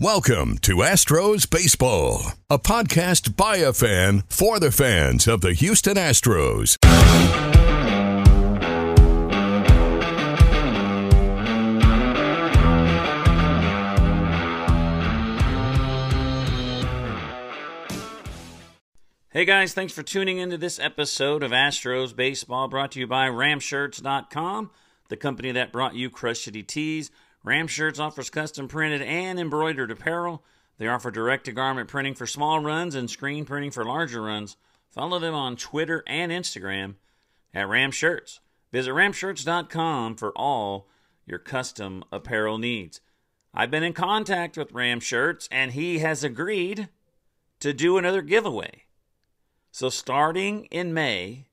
Welcome to Astros Baseball, a podcast by a fan for the fans of the Houston Astros. Hey guys, thanks for tuning into this episode of Astros Baseball brought to you by Ramshirts.com, the company that brought you Crush City Tees. Ram Shirts offers custom printed and embroidered apparel. They offer direct to garment printing for small runs and screen printing for larger runs. Follow them on Twitter and Instagram at Ram Shirts. Visit ramshirts.com for all your custom apparel needs. I've been in contact with Ram Shirts and he has agreed to do another giveaway. So, starting in May,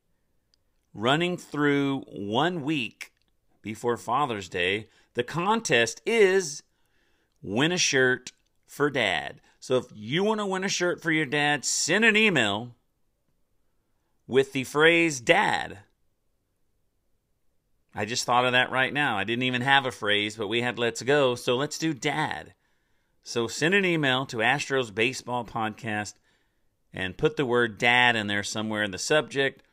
running through one week before Father's Day, the contest is win a shirt for dad. So, if you want to win a shirt for your dad, send an email with the phrase dad. I just thought of that right now. I didn't even have a phrase, but we had let's go. So, let's do dad. So, send an email to Astros Baseball Podcast and put the word dad in there somewhere in the subject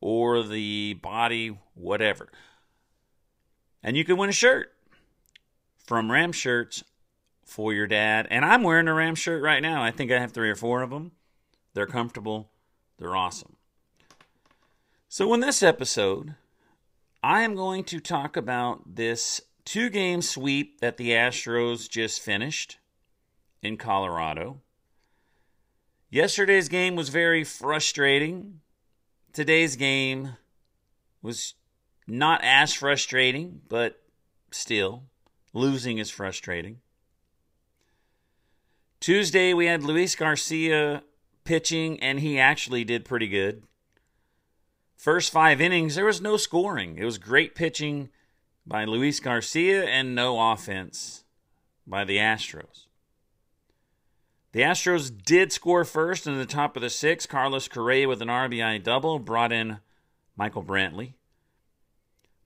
or the body, whatever. And you can win a shirt from Ram Shirts for your dad. And I'm wearing a Ram shirt right now. I think I have three or four of them. They're comfortable, they're awesome. So, in this episode, I am going to talk about this two game sweep that the Astros just finished in Colorado. Yesterday's game was very frustrating. Today's game was not as frustrating, but still, losing is frustrating. Tuesday, we had Luis Garcia pitching, and he actually did pretty good. First five innings, there was no scoring. It was great pitching by Luis Garcia and no offense by the Astros. The Astros did score first in the top of the sixth. Carlos Correa with an RBI double brought in Michael Brantley.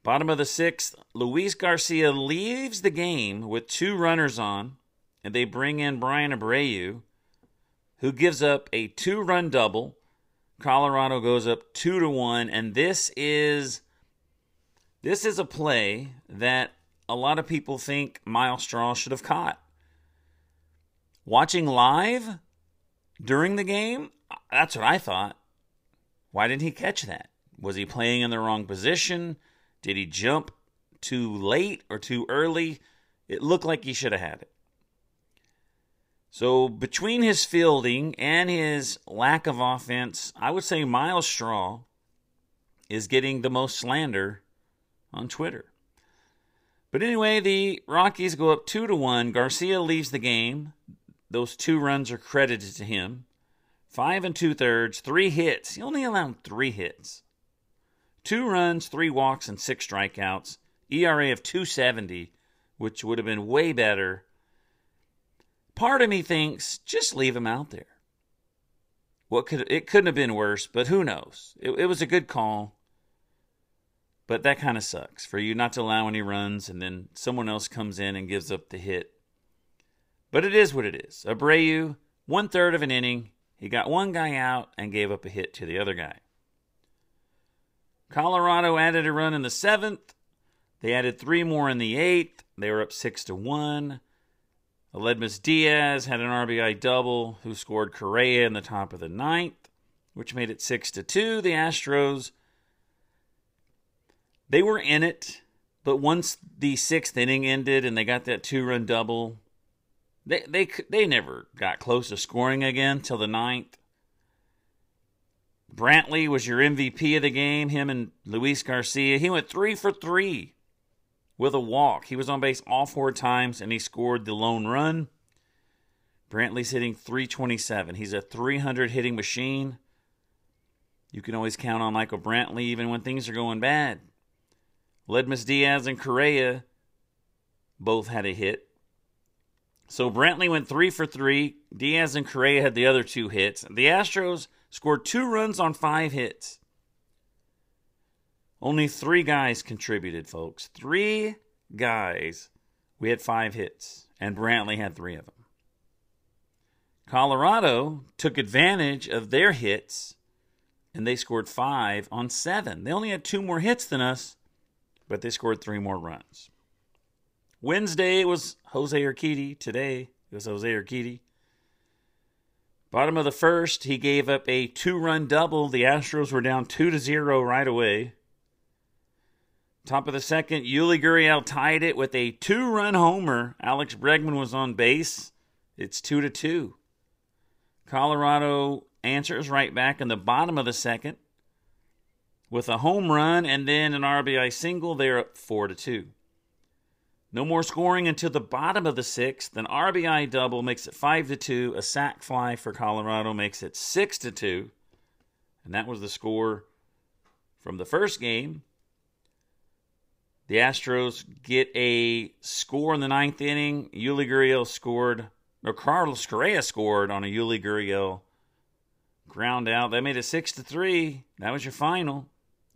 Bottom of the sixth, Luis Garcia leaves the game with two runners on, and they bring in Bryan Abreu, who gives up a two run double. Colorado goes up two to one, and this is this is a play that a lot of people think Myles Straw should have caught. Watching live during the game, that's what I thought. Why didn't he catch that? Was he playing in the wrong position? Did he jump too late or too early? It looked like he should have had it. So, between his fielding and his lack of offense, I would say Myles Straw is getting the most slander on Twitter. But anyway, the Rockies go up 2 to 1. Garcia leaves the game. Those two runs are credited to him. Five and two thirds, three hits. He only allowed three hits. Two runs, three walks, and six strikeouts. ERA of 270, which would have been way better. Part of me thinks just leave him out there. What could it couldn't have been worse, but who knows? It, it was a good call. But that kind of sucks for you not to allow any runs and then someone else comes in and gives up the hit but it is what it is. Abreu, one third of an inning, he got one guy out and gave up a hit to the other guy. Colorado added a run in the seventh. They added three more in the eighth. They were up six to one. Aledmys Diaz had an RBI double, who scored Correa in the top of the ninth, which made it six to two. The Astros, they were in it, but once the sixth inning ended and they got that two-run double, they they they never got close to scoring again till the ninth. Brantley was your MVP of the game. Him and Luis Garcia. He went three for three with a walk. He was on base all four times and he scored the lone run. Brantley's hitting 327. He's a 300 hitting machine. You can always count on Michael Brantley even when things are going bad. Aledmys Diaz and Correa both had a hit. So Brantley went three for three. Diaz and Correa had the other two hits. The Astros scored two runs on five hits. Only three guys contributed, folks. Three guys. We had five hits, and Brantley had three of them. Colorado took advantage of their hits and they scored five on seven. They only had two more hits than us, but they scored three more runs. Wednesday was Jose Urquidy. Today it was Jose Urquidy. Bottom of the first, he gave up a two-run double. The Astros were down two to zero right away. Top of the second, Yuli Gurriel tied it with a two-run homer. Alex Bregman was on base. It's two to two. Colorado answers right back in the bottom of the second with a home run and then an RBI single. They're up four to two. No more scoring until the bottom of the sixth. An RBI double makes it five to two. A sac fly for Colorado makes it six to two. And that was the score from the first game. The Astros get a score in the ninth inning. Yuli Gurriel scored, or Carlos Correa scored on a Yuli Gurriel ground out. That made it six to three. That was your final.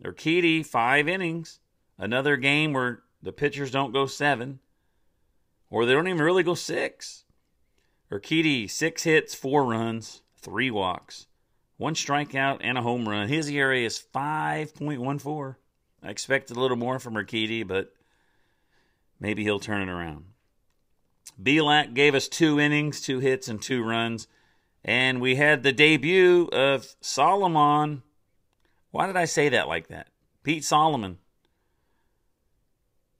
Urquidy, five innings. Another game where the pitchers don't go seven, or they don't even really go six. Urquidy, six hits, four runs, three walks, one strikeout, and a home run. His ERA is 5.14. I expected a little more from Urquidy, but maybe he'll turn it around. Bielak gave us two innings, two hits, and two runs. And we had the debut of Solomon. Why did I say that like that? Pete Solomon.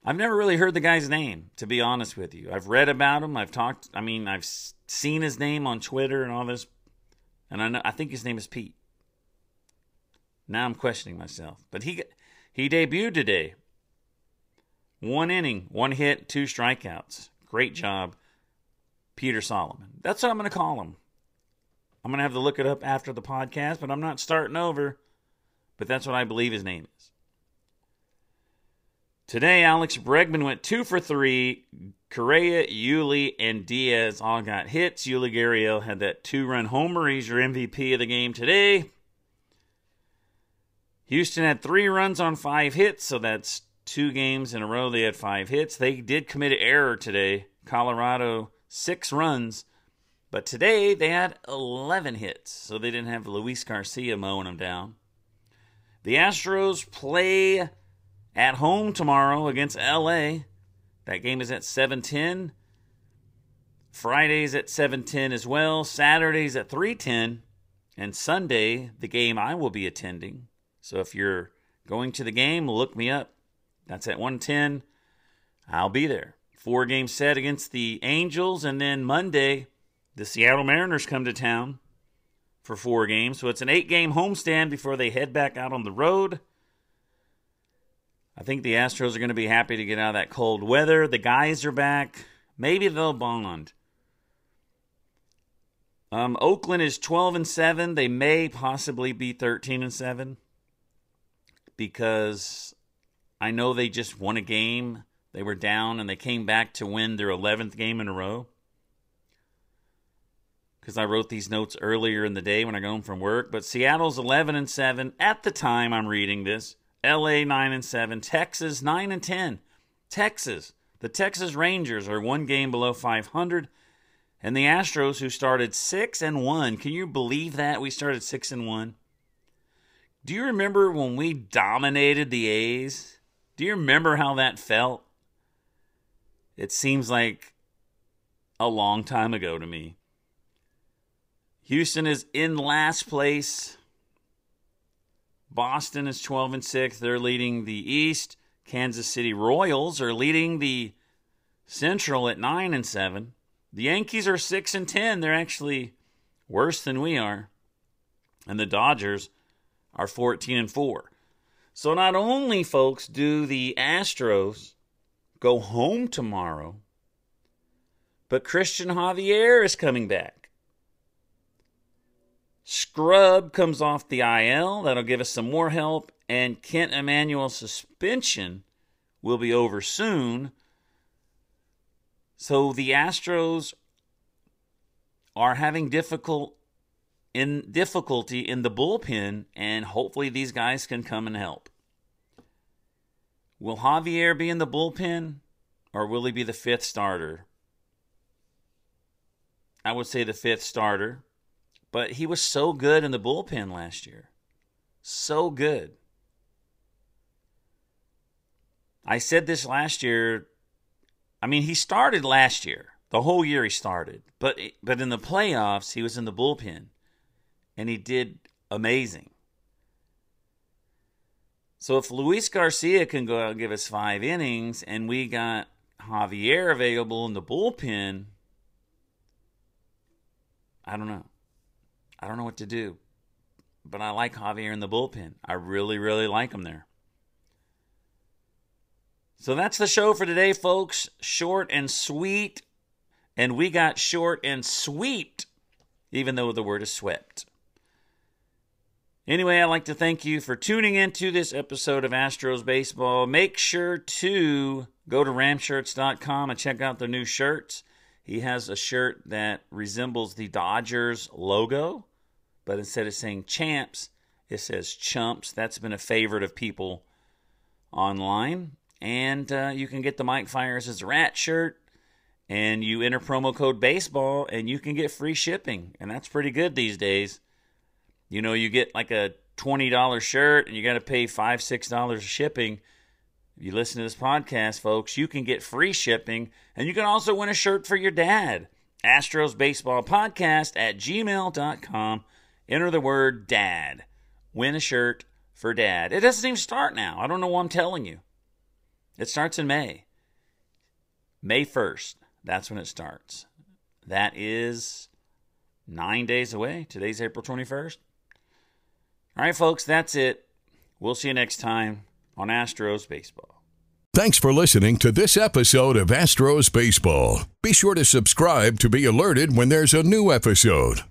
I've never really heard the guy's name, to be honest with you. I've read about him. I've talked. I mean, I've seen his name on Twitter and all this, and I know. I think his name is Pete. Now I'm questioning myself, but he he debuted today. One inning, one hit, two strikeouts. Great job, Peter Solomon. That's what I'm going to call him. I'm going to have to look it up after the podcast, but I'm not starting over. But that's what I believe his name is. Today, Alex Bregman went two for three. Correa, Yuli, and Diaz all got hits. Yuli Gurriel had that two run homer. He's your MVP of the game today. Houston had three runs on five hits, so that's two games in a row they had five hits. They did commit an error today. Colorado, six runs but today they had 11 hits, so they didn't have Luis Garcia mowing them down. The Astros play at home tomorrow against LA. That game is at 7:10. Fridays at 7:10 as well. Saturdays at 3:10, and Sunday the game I will be attending. So if you're going to the game, look me up. That's at 110. I'll be there. Four game set against the Angels, and then Monday the Seattle Mariners come to town for four games. So it's an eight game homestand before they head back out on the road. I think the Astros are going to be happy to get out of that cold weather. The guys are back. Maybe they'll bond. Um, Oakland is 12 and 7. They may possibly be 13 and 7 because I know they just won a game. They were down and they came back to win their 11th game in a row because I wrote these notes earlier in the day when I got home from work. But Seattle's 11 and 7 at the time I'm reading this. LA 9 and 7, Texas 9 and 10. Texas, the Texas Rangers are one game below 500 and the Astros who started 6 and 1. Can you believe that we started 6 and 1? Do you remember when we dominated the A's? Do you remember how that felt? It seems like a long time ago to me. Houston is in last place. Boston is 12 and 6. They're leading the East. Kansas City Royals are leading the Central at 9 and 7. The Yankees are 6 and 10. They're actually worse than we are. And the Dodgers are 14 and 4. So not only folks do the Astros go home tomorrow, but Cristian Javier is coming back. Scrubb comes off the IL. That'll give us some more help. And Kent Emanuel's suspension will be over soon. So the Astros are having difficult in difficulty in the bullpen, and hopefully these guys can come and help. Will Javier be in the bullpen, or will he be the fifth starter? I would say the fifth starter, but he was so good in the bullpen last year. So good. I said this last year. I mean, he started last year. The whole year he started. But but in the playoffs, he was in the bullpen and he did amazing. So if Luis Garcia can go out and give us 5 innings and we got Javier available in the bullpen, I don't know. I don't know what to do. But I like Javier in the bullpen. I really, really like him there. So that's the show for today, folks. Short and sweet. And we got short and sweet, even though the word is swept. Anyway, I'd like to thank you for tuning into this episode of Astros Baseball. Make sure to go to ramshirts.com and check out the new shirts. He has a shirt that resembles the Dodgers logo, but instead of saying champs, it says chumps. That's been a favorite of people online. And uh, you can get the Mike Fiers as a rat shirt, and you enter promo code baseball, and you can get free shipping. And that's pretty good these days. You know, you get like a $20 shirt, and you got to pay 5, $6 shipping if you listen to this podcast, folks, you can get free shipping and you can also win a shirt for your dad. Astros Baseball Podcast at gmail.com. Enter the word dad. Win a shirt for dad. It doesn't even start now. I don't know why I'm telling you. It starts in May. May 1st. That's when it starts. That is nine days away. Today's April 21st. All right, folks, that's it. We'll see you next time on Astros Baseball. Thanks for listening to this episode of Astros Baseball. Be sure to subscribe to be alerted when there's a new episode.